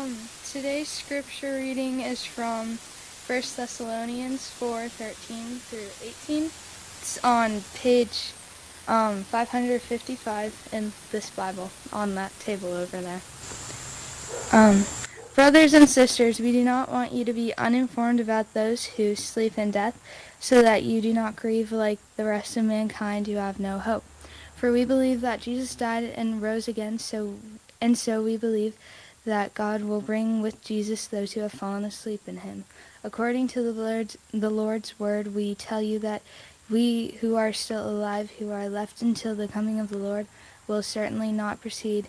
Um, today's scripture reading is from 1 Thessalonians 4 13 through 18. It's on page um, 555 in this Bible on that table over there. Um, Brothers and sisters, we do not want you to be uninformed about those who sleep in death, so that you do not grieve like the rest of mankind who have no hope. For we believe that Jesus died and rose again, so and so we believe that God will bring with Jesus those who have fallen asleep in him. According to the Lord's, the Lord's word, we tell you that we who are still alive, who are left until the coming of the Lord, will certainly not precede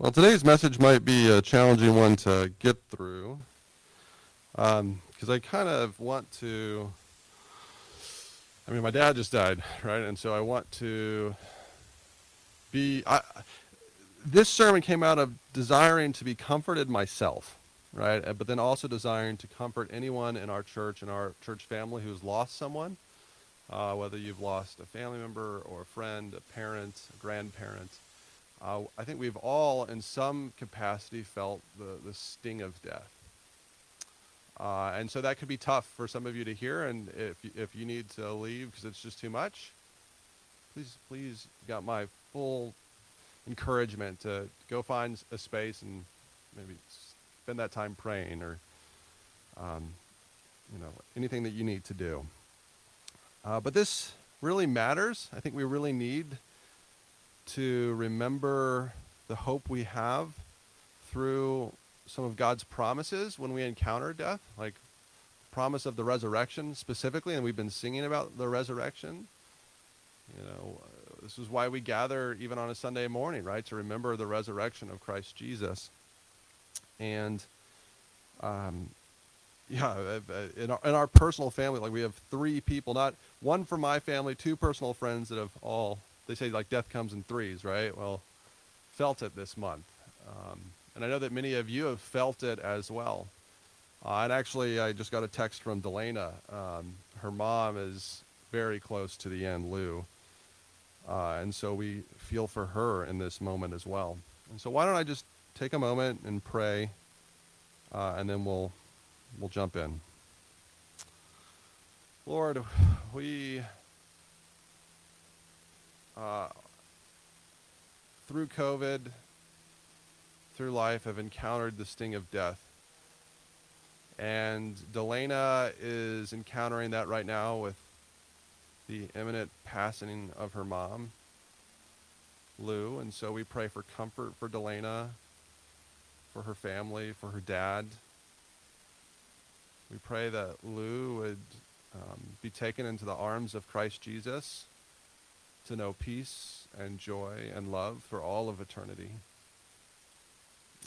Well, today's message might be a challenging one to get through because um, I kind of want to. I mean, my dad just died, right? And so I want to be. I, this sermon came out of desiring to be comforted myself, right? But then also desiring to comfort anyone in our church and our church family who's lost someone, uh, whether you've lost a family member or a friend, a parent, a grandparent. Uh, I think we've all, in some capacity, felt the, the sting of death. Uh, and so that could be tough for some of you to hear. And if, if you need to leave because it's just too much, please, please got my full encouragement to go find a space and maybe spend that time praying or, um, you know, anything that you need to do. Uh, but this really matters. I think we really need to remember the hope we have through some of God's promises when we encounter death, like promise of the resurrection specifically, and we've been singing about the resurrection. You know, this is why we gather even on a Sunday morning, right, to remember the resurrection of Christ Jesus. And, um, yeah, uh, uh, in our, in our personal family, like we have three people, not one from my family, two personal friends that have all they say like death comes in threes, right? Well, felt it this month. Um, and I know that many of you have felt it as well. Uh, and actually, I just got a text from Delana. Um, her mom is very close to the end, Lou. Uh, and so we feel for her in this moment as well. And so why don't I just take a moment and pray, uh, and then we'll we'll jump in. Lord, we uh, through COVID, through life, have encountered the sting of death. And Delana is encountering that right now with the imminent passing of her mom, Lou. And so we pray for comfort for Delana, for her family, for her dad. We pray that Lou would um, be taken into the arms of Christ Jesus to know peace and joy and love for all of eternity.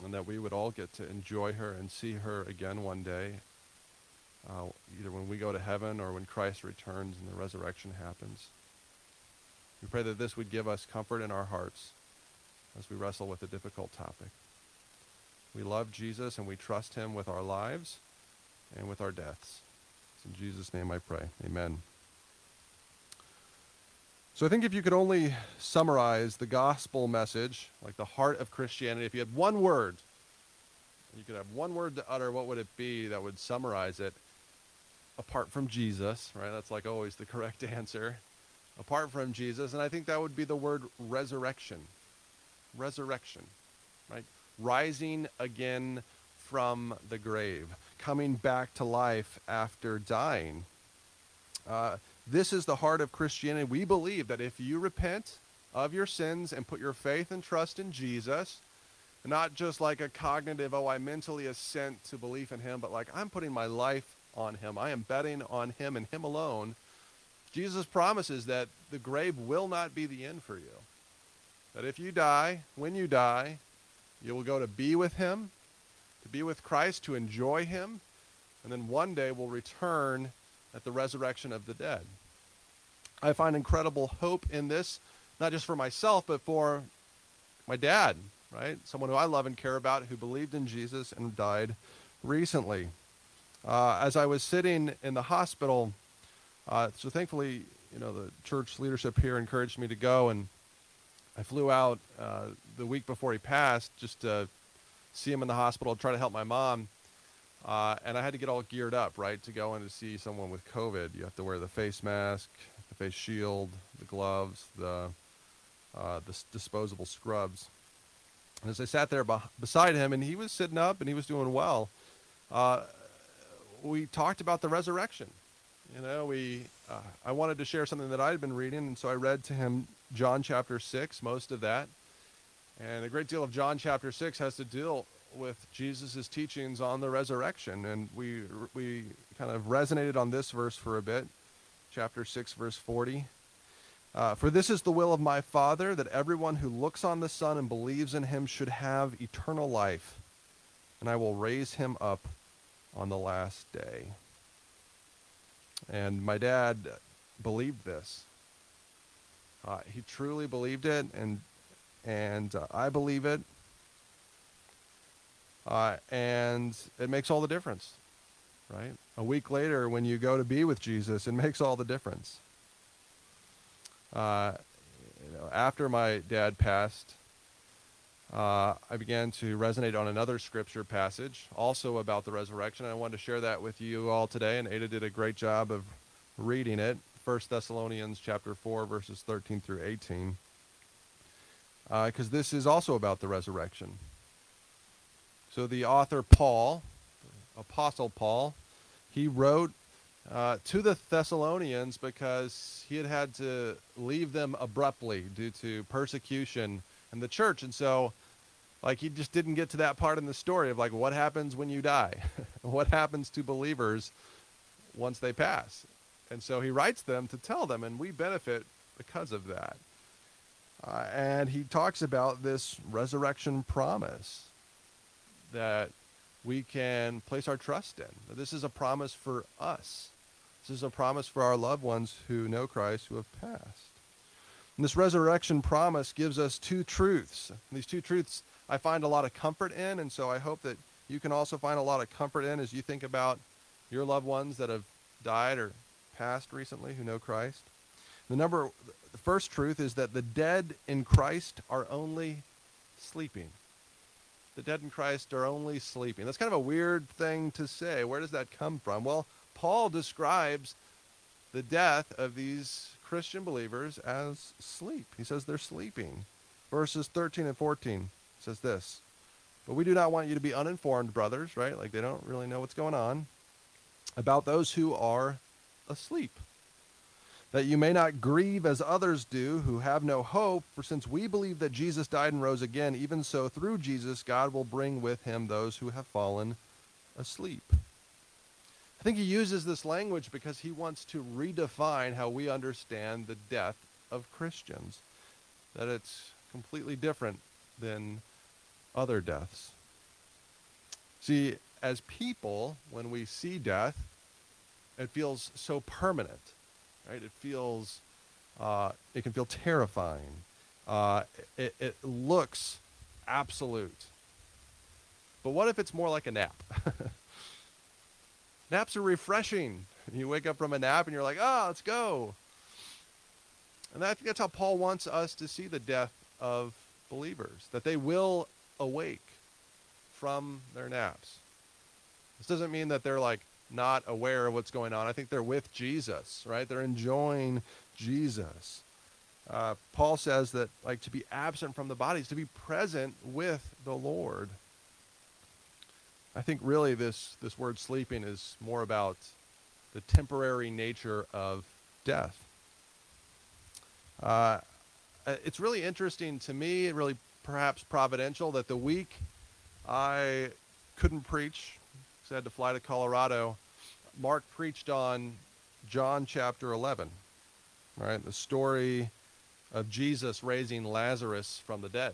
And that we would all get to enjoy her and see her again one day, uh, either when we go to heaven or when Christ returns and the resurrection happens. We pray that this would give us comfort in our hearts as we wrestle with a difficult topic. We love Jesus and we trust him with our lives and with our deaths. It's in Jesus' name I pray. Amen. So I think if you could only summarize the gospel message, like the heart of Christianity, if you had one word, you could have one word to utter, what would it be that would summarize it? Apart from Jesus, right? That's like always the correct answer. Apart from Jesus. And I think that would be the word resurrection. Resurrection, right? Rising again from the grave, coming back to life after dying. Uh, this is the heart of Christianity. We believe that if you repent of your sins and put your faith and trust in Jesus, not just like a cognitive, oh, I mentally assent to belief in him, but like I'm putting my life on him. I am betting on him and him alone. Jesus promises that the grave will not be the end for you. That if you die, when you die, You will go to be with him, to be with Christ, to enjoy him, and then one day will return at the resurrection of the dead. I find incredible hope in this, not just for myself, but for my dad, right? Someone who I love and care about who believed in Jesus and died recently. Uh, as I was sitting in the hospital, uh, so thankfully, you know, the church leadership here encouraged me to go, and I flew out uh, the week before he passed just to see him in the hospital, try to help my mom. Uh, and I had to get all geared up, right, to go in to see someone with COVID. You have to wear the face mask, the face shield, the gloves, the, uh, the disposable scrubs. And as I sat there beside him, and he was sitting up and he was doing well, uh, we talked about the resurrection. You know, we uh, I wanted to share something that I had been reading, and so I read to him John chapter six, most of that, and a great deal of John chapter six has to deal with Jesus' teachings on the resurrection, and we we kind of resonated on this verse for a bit, chapter six, verse forty. Uh, for this is the will of my Father, that everyone who looks on the Son and believes in him should have eternal life, and I will raise him up on the last day. And my dad believed this. Uh, he truly believed it, and and uh, I believe it. Uh, and it makes all the difference, right? A week later, when you go to be with Jesus, it makes all the difference. Uh, you know, after my dad passed, uh, I began to resonate on another scripture passage, also about the resurrection. I wanted to share that with you all today, and Ada did a great job of reading it. 1 Thessalonians chapter 4, verses 13 through 18. Because uh, this is also about the resurrection. So the author Paul, Apostle Paul, he wrote uh, to the Thessalonians because he had had to leave them abruptly due to persecution and the church. And so like he just didn't get to that part in the story of like what happens when you die? What happens to believers once they pass? And so he writes them to tell them and we benefit because of that. Uh, and he talks about this resurrection promise that we can place our trust in this is a promise for us this is a promise for our loved ones who know christ who have passed and this resurrection promise gives us two truths and these two truths I find a lot of comfort in, and so I hope that you can also find a lot of comfort in as you think about your loved ones that have died or passed recently who know Christ. The number the first truth is that the dead in Christ are only sleeping. The dead in Christ are only sleeping. That's kind of a weird thing to say. Where does that come from? Well, Paul describes the death of these Christian believers as sleep. He says they're sleeping. Verses 13 and 14 says this But we do not want you to be uninformed, brothers, right? Like they don't really know what's going on, about those who are asleep. That you may not grieve as others do who have no hope, for since we believe that Jesus died and rose again, even so through Jesus God will bring with him those who have fallen asleep. I think he uses this language because he wants to redefine how we understand the death of Christians. That it's completely different than other deaths. See, as people, when we see death, it feels so permanent, right? It feels, uh, it can feel terrifying. Uh, it, it looks absolute. But what if it's more like a nap? Naps are refreshing. You wake up from a nap and you're like, oh, let's go. And I think that's how Paul wants us to see the death of believers, that they will awake from their naps. This doesn't mean that they're like not aware of what's going on. I think they're with Jesus, right? They're enjoying Jesus. Uh, Paul says that like to be absent from the body is to be present with the Lord. I think really this this word sleeping is more about the temporary nature of death. Uh, it's really interesting to me, really perhaps providential, that the week I couldn't preach had to fly to Colorado, Mark preached on John chapter 11, right? The story of Jesus raising Lazarus from the dead.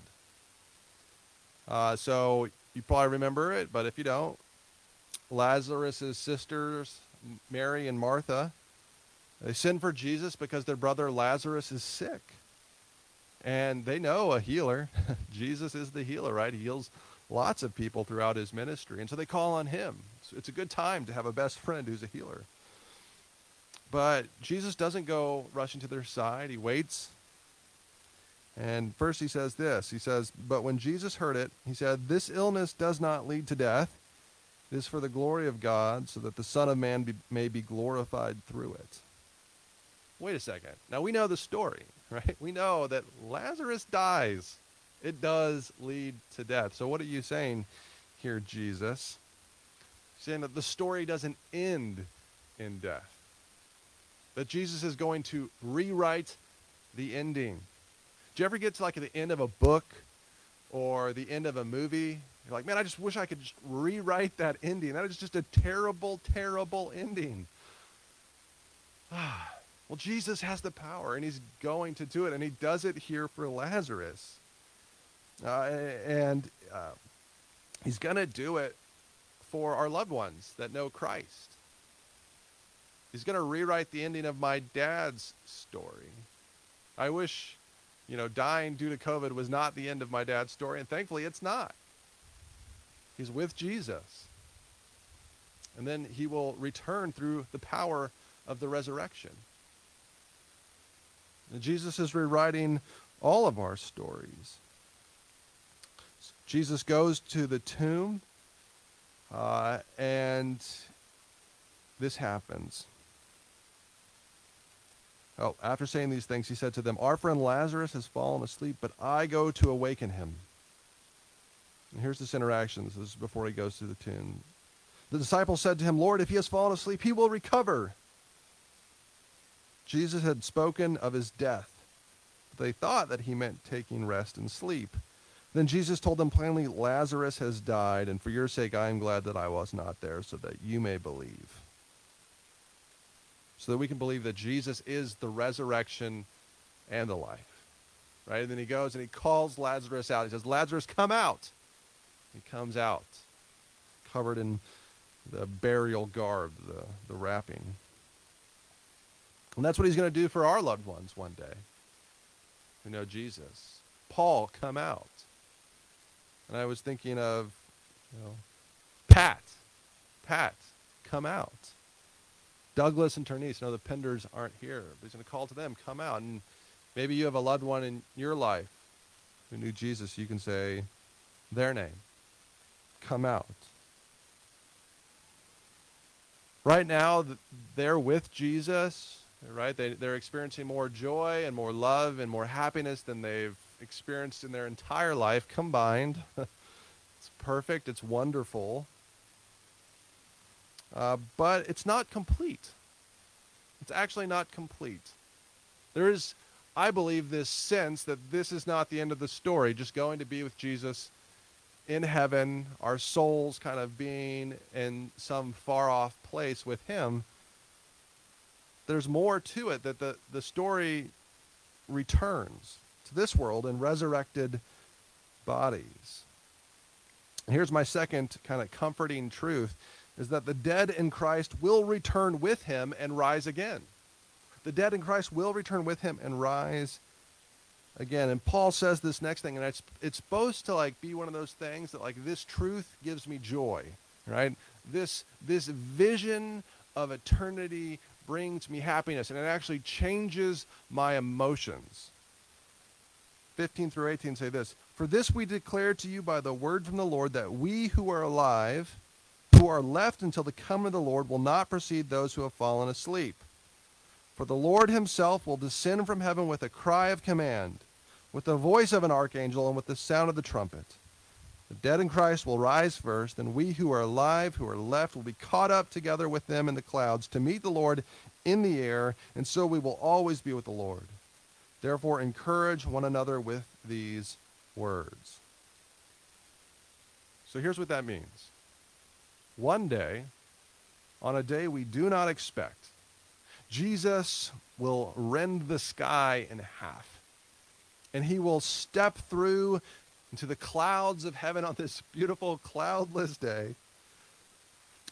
Uh, so you probably remember it, but if you don't, Lazarus' sisters, Mary and Martha, they send for Jesus because their brother Lazarus is sick. And they know a healer. Jesus is the healer, right? He heals lots of people throughout his ministry. And so they call on him. So it's a good time to have a best friend who's a healer. But Jesus doesn't go rushing to their side. He waits. And first he says this He says, But when Jesus heard it, he said, This illness does not lead to death. It is for the glory of God, so that the Son of Man be, may be glorified through it. Wait a second. Now we know the story, right? We know that Lazarus dies. It does lead to death. So what are you saying here, Jesus? Saying that the story doesn't end in death. That Jesus is going to rewrite the ending. Do you ever get to like the end of a book or the end of a movie? You're like, man, I just wish I could just rewrite that ending. That is just a terrible, terrible ending. Well, Jesus has the power, and he's going to do it, and he does it here for Lazarus. Uh, and uh, he's going to do it for our loved ones that know Christ. He's going to rewrite the ending of my dad's story. I wish, you know, dying due to COVID was not the end of my dad's story, and thankfully it's not. He's with Jesus. And then he will return through the power of the resurrection. And Jesus is rewriting all of our stories. Jesus goes to the tomb, uh, and this happens. Oh, after saying these things, he said to them, Our friend Lazarus has fallen asleep, but I go to awaken him. And here's this interaction. This is before he goes to the tomb. The disciples said to him, Lord, if he has fallen asleep, he will recover. Jesus had spoken of his death. They thought that he meant taking rest and sleep. Then Jesus told them plainly, Lazarus has died, and for your sake I am glad that I was not there, so that you may believe. So that we can believe that Jesus is the resurrection and the life. Right? And then he goes and he calls Lazarus out. He says, Lazarus, come out. He comes out, covered in the burial garb, the, the wrapping. And that's what he's going to do for our loved ones one day who know Jesus. Paul, come out. And I was thinking of, you know, Pat. Pat, come out. Douglas and Ternice, know the Penders aren't here. But he's going to call to them, come out. And maybe you have a loved one in your life who knew Jesus. You can say their name, come out. Right now, they're with Jesus right? They, they're experiencing more joy and more love and more happiness than they've experienced in their entire life combined. it's perfect, it's wonderful. Uh, but it's not complete. It's actually not complete. There is, I believe, this sense that this is not the end of the story, just going to be with Jesus in heaven, our souls kind of being in some far off place with Him there's more to it that the, the story returns to this world in resurrected bodies. Here's my second kind of comforting truth is that the dead in Christ will return with him and rise again. The dead in Christ will return with him and rise again. And Paul says this next thing, and it's it's supposed to like be one of those things that like this truth gives me joy, right? This this vision of eternity brings me happiness and it actually changes my emotions. 15 through 18 say this For this we declare to you by the word from the Lord that we who are alive, who are left until the coming of the Lord, will not precede those who have fallen asleep. For the Lord himself will descend from heaven with a cry of command, with the voice of an archangel, and with the sound of the trumpet. The dead in Christ will rise first, and we who are alive, who are left, will be caught up together with them in the clouds to meet the Lord in the air, and so we will always be with the Lord. Therefore, encourage one another with these words. So here's what that means. One day, on a day we do not expect, Jesus will rend the sky in half, and he will step through into the clouds of heaven on this beautiful cloudless day,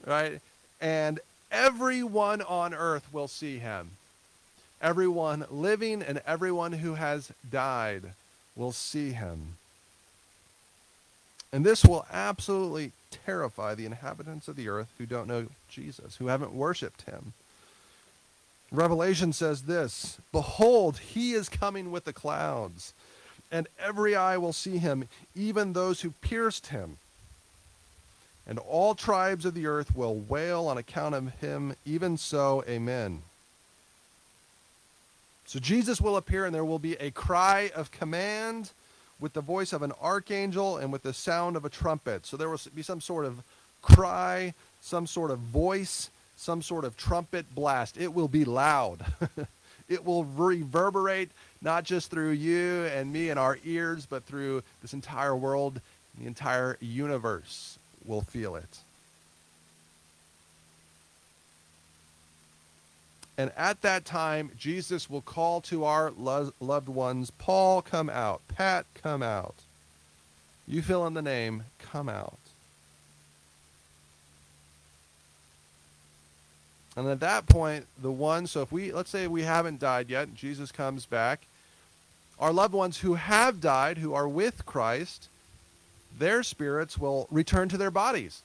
right? And everyone on earth will see him. Everyone living and everyone who has died will see him. And this will absolutely terrify the inhabitants of the earth who don't know Jesus, who haven't worshiped him. Revelation says this Behold, he is coming with the clouds, and every eye will see him, even those who pierced him. And all tribes of the earth will wail on account of him. Even so, amen. So Jesus will appear, and there will be a cry of command with the voice of an archangel and with the sound of a trumpet. So there will be some sort of cry, some sort of voice, some sort of trumpet blast. It will be loud. it will reverberate not just through you and me and our ears, but through this entire world, the entire universe will feel it. And at that time, Jesus will call to our lo- loved ones Paul, come out. Pat, come out. You fill in the name, come out. And at that point, the one, so if we, let's say we haven't died yet, Jesus comes back, our loved ones who have died, who are with Christ, their spirits will return to their bodies.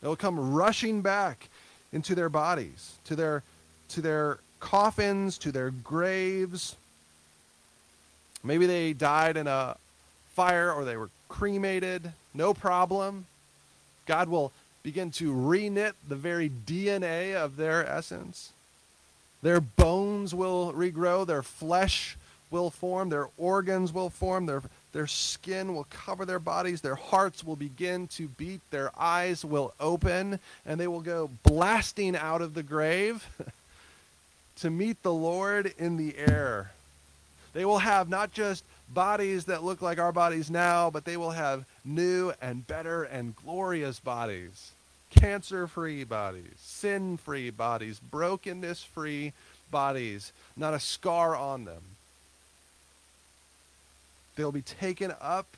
They'll come rushing back into their bodies, to their, to their coffins, to their graves. Maybe they died in a fire or they were cremated. No problem. God will begin to reknit the very DNA of their essence. Their bones will regrow, their flesh will form, their organs will form, their, their skin will cover their bodies, their hearts will begin to beat, their eyes will open, and they will go blasting out of the grave to meet the Lord in the air. They will have not just bodies that look like our bodies now, but they will have new and better and glorious bodies. Cancer free bodies, sin free bodies, brokenness free bodies, not a scar on them. They'll be taken up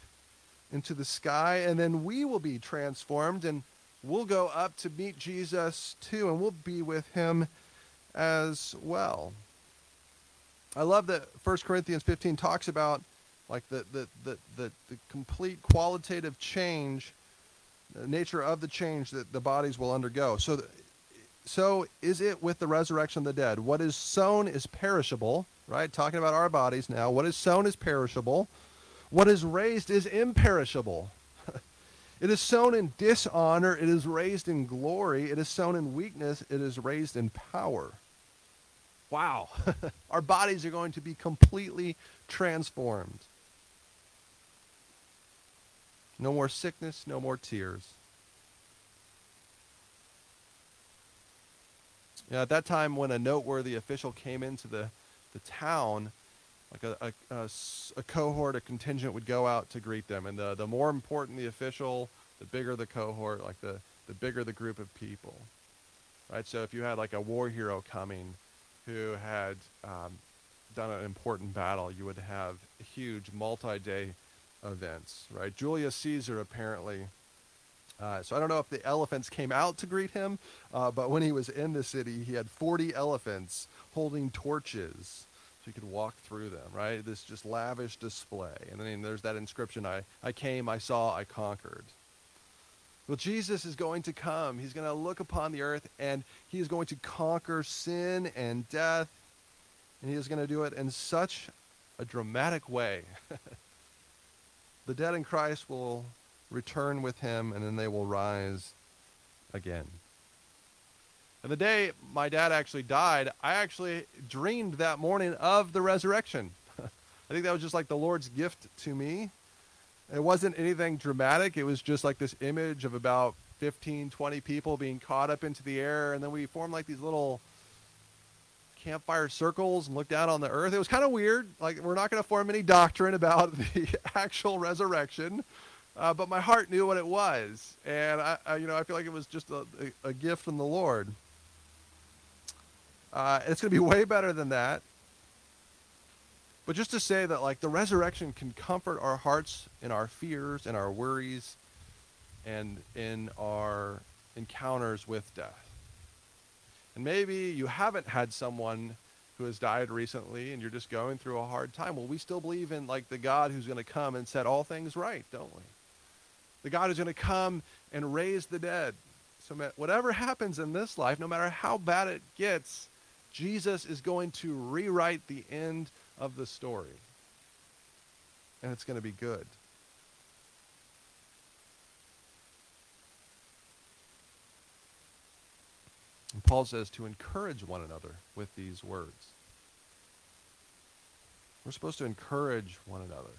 into the sky, and then we will be transformed, and we'll go up to meet Jesus too, and we'll be with him as well. I love that 1 Corinthians 15 talks about like the, the, the, the, the complete qualitative change, the nature of the change that the bodies will undergo. So, the, so is it with the resurrection of the dead. What is sown is perishable, right? Talking about our bodies now. What is sown is perishable. What is raised is imperishable. it is sown in dishonor, it is raised in glory. It is sown in weakness, it is raised in power. Wow. Our bodies are going to be completely transformed. No more sickness, no more tears. Yeah, at that time, when a noteworthy official came into the, the town, like a, a, a, a, cohort, a contingent would go out to greet them. And the, the more important the official, the bigger the cohort, like the, the bigger the group of people. Right? So if you had like a war hero coming who had um, done an important battle, you would have huge multi-day events, right? Julius Caesar apparently. Uh, so I don't know if the elephants came out to greet him, uh, but when he was in the city, he had 40 elephants holding torches could walk through them, right? This just lavish display. And then there's that inscription I, I came, I saw, I conquered. Well, Jesus is going to come. He's going to look upon the earth and he is going to conquer sin and death. And he is going to do it in such a dramatic way. the dead in Christ will return with him and then they will rise again. And the day my dad actually died, I actually dreamed that morning of the resurrection. I think that was just like the Lord's gift to me. It wasn't anything dramatic. It was just like this image of about 15, 20 people being caught up into the air. And then we formed like these little campfire circles and looked down on the earth. It was kind of weird. Like, we're not going to form any doctrine about the actual resurrection. Uh, but my heart knew what it was. And, I, I, you know, I feel like it was just a, a, a gift from the Lord. Uh, it's going to be way better than that. but just to say that like the resurrection can comfort our hearts in our fears and our worries and in our encounters with death. And maybe you haven't had someone who has died recently and you're just going through a hard time. Well, we still believe in like the God who's going to come and set all things right, don't we? The God who's going to come and raise the dead. So whatever happens in this life, no matter how bad it gets, Jesus is going to rewrite the end of the story. And it's going to be good. And Paul says to encourage one another with these words. We're supposed to encourage one another.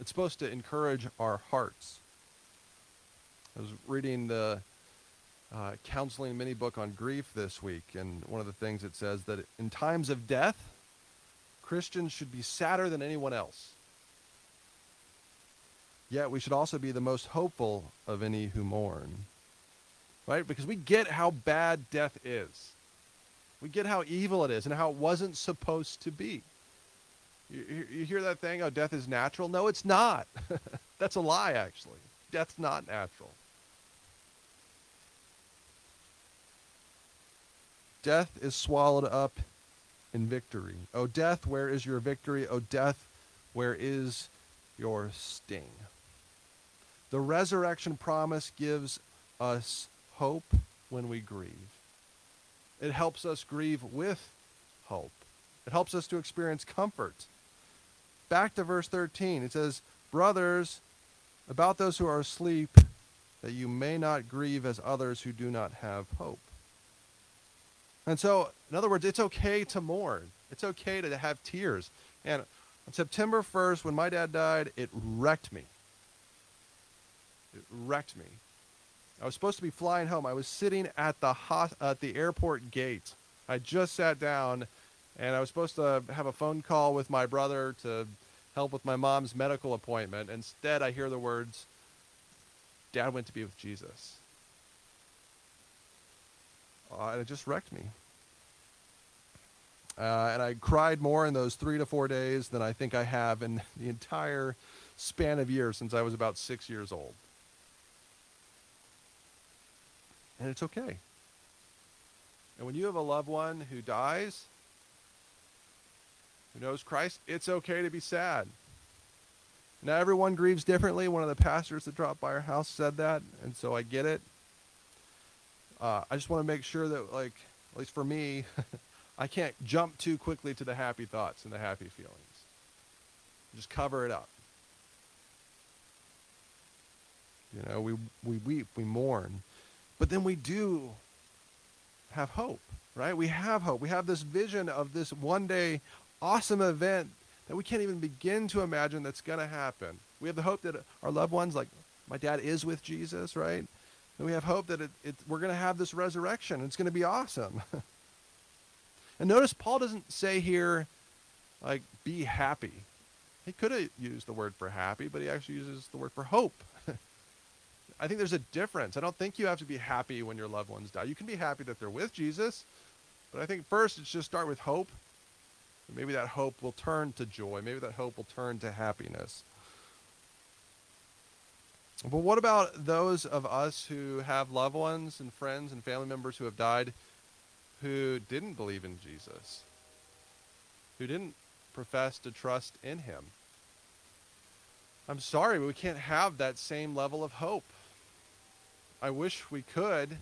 It's supposed to encourage our hearts. I was reading the uh, counseling mini book on grief this week, and one of the things it says that in times of death, Christians should be sadder than anyone else. Yet we should also be the most hopeful of any who mourn right? Because we get how bad death is. We get how evil it is and how it wasn't supposed to be. You, you hear that thing, oh, death is natural? No, it's not. That's a lie, actually. Death's not natural. Death is swallowed up in victory. Oh, death, where is your victory? Oh, death, where is your sting? The resurrection promise gives us hope when we grieve. It helps us grieve with hope. It helps us to experience comfort. Back to verse 13, it says, Brothers, about those who are asleep, that you may not grieve as others who do not have hope. And so, in other words, it's okay to mourn. It's okay to have tears. And on September 1st, when my dad died, it wrecked me. It wrecked me. I was supposed to be flying home. I was sitting at the hot, at the airport gate. I just sat down, and I was supposed to have a phone call with my brother to help with my mom's medical appointment. Instead, I hear the words, "Dad went to be with Jesus," uh, and it just wrecked me. Uh, and I cried more in those three to four days than I think I have in the entire span of years since I was about six years old. and it's okay. And when you have a loved one who dies, who knows Christ, it's okay to be sad. Now, everyone grieves differently. One of the pastors that dropped by our house said that, and so I get it. Uh, I just want to make sure that, like, at least for me, I can't jump too quickly to the happy thoughts and the happy feelings. Just cover it up. You know, we, we weep, we mourn. But then we do have hope, right? We have hope. We have this vision of this one day awesome event that we can't even begin to imagine that's going to happen. We have the hope that our loved ones, like my dad, is with Jesus, right? And we have hope that it, it, we're going to have this resurrection. It's going to be awesome. and notice Paul doesn't say here, like, be happy. He could have used the word for happy, but he actually uses the word for hope. I think there's a difference. I don't think you have to be happy when your loved ones die. You can be happy that they're with Jesus, but I think first it's just start with hope. Maybe that hope will turn to joy. Maybe that hope will turn to happiness. But what about those of us who have loved ones and friends and family members who have died who didn't believe in Jesus? Who didn't profess to trust in him? I'm sorry, but we can't have that same level of hope. I wish we could,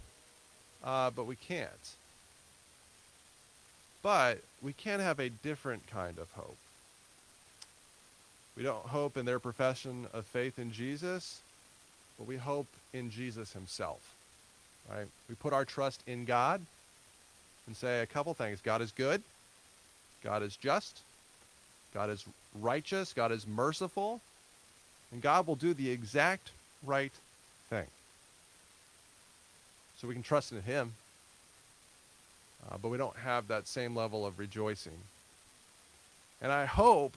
uh, but we can't. But we can have a different kind of hope. We don't hope in their profession of faith in Jesus, but we hope in Jesus himself. Right? We put our trust in God and say a couple things. God is good. God is just. God is righteous. God is merciful. And God will do the exact right thing so we can trust in Him. Uh, but we don't have that same level of rejoicing. And I hope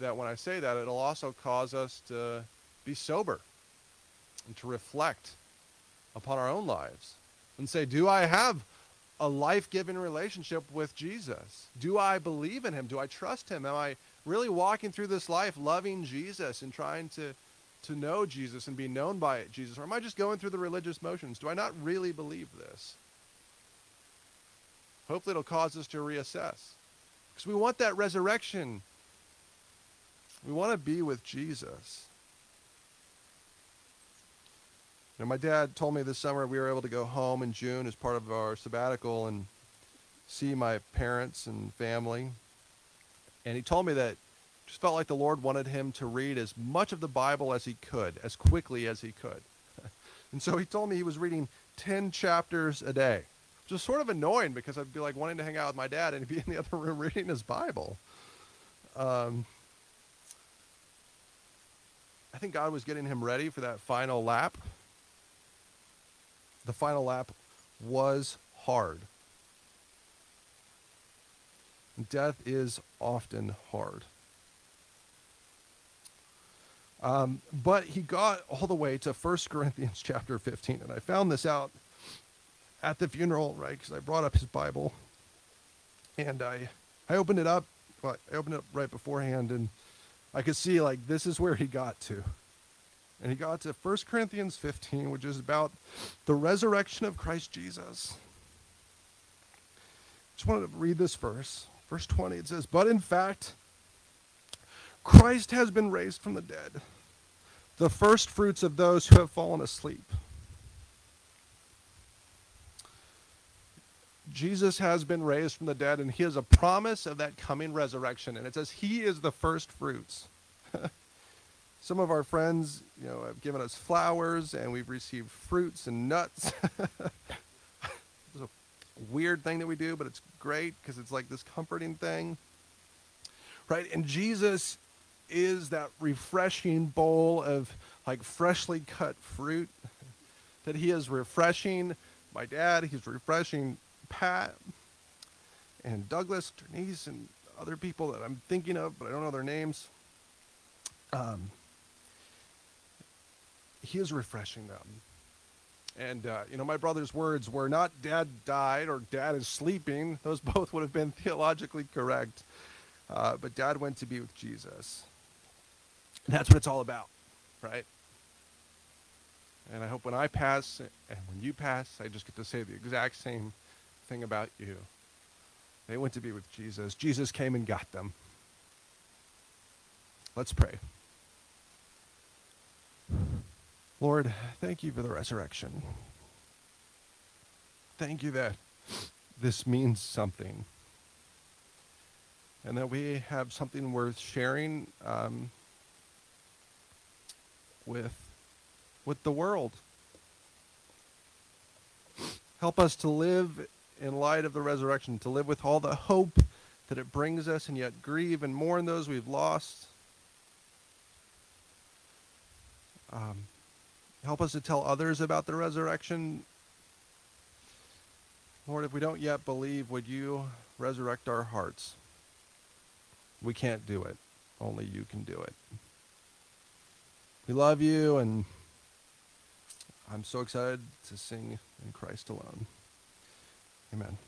that when I say that, it'll also cause us to be sober and to reflect upon our own lives and say, Do I have a life giving relationship with Jesus? Do I believe in Him? Do I trust Him? Am I really walking through this life loving Jesus and trying to to know Jesus and be known by Jesus? Or am I just going through the religious motions? Do I not really believe this? Hopefully, it'll cause us to reassess. Because we want that resurrection. We want to be with Jesus. You know, my dad told me this summer we were able to go home in June as part of our sabbatical and see my parents and family. And he told me that just felt like the Lord wanted him to read as much of the Bible as he could, as quickly as he could. and so he told me he was reading 10 chapters a day, which was sort of annoying because I'd be like wanting to hang out with my dad and he'd be in the other room reading his Bible. Um, I think God was getting him ready for that final lap. The final lap was hard. Death is often hard. Um, but he got all the way to 1 Corinthians chapter 15. And I found this out at the funeral, right? Because I brought up his Bible. And I, I opened it up. Well, I opened it up right beforehand. And I could see, like, this is where he got to. And he got to 1 Corinthians 15, which is about the resurrection of Christ Jesus. Just wanted to read this verse. Verse 20, it says, But in fact, Christ has been raised from the dead, the first fruits of those who have fallen asleep. Jesus has been raised from the dead, and he is a promise of that coming resurrection. And it says he is the first fruits. Some of our friends, you know, have given us flowers, and we've received fruits and nuts. it's a weird thing that we do, but it's great because it's like this comforting thing, right? And Jesus is that refreshing bowl of like freshly cut fruit that he is refreshing my dad he's refreshing pat and douglas denise and other people that i'm thinking of but i don't know their names um, he is refreshing them and uh, you know my brother's words were not dad died or dad is sleeping those both would have been theologically correct uh, but dad went to be with jesus and that's what it's all about, right? And I hope when I pass and when you pass, I just get to say the exact same thing about you. They went to be with Jesus. Jesus came and got them. Let's pray. Lord, thank you for the resurrection. Thank you that this means something and that we have something worth sharing. Um, with with the world. Help us to live in light of the resurrection, to live with all the hope that it brings us, and yet grieve and mourn those we've lost. Um, help us to tell others about the resurrection. Lord, if we don't yet believe, would you resurrect our hearts? We can't do it. Only you can do it. We love you, and I'm so excited to sing in Christ alone. Amen.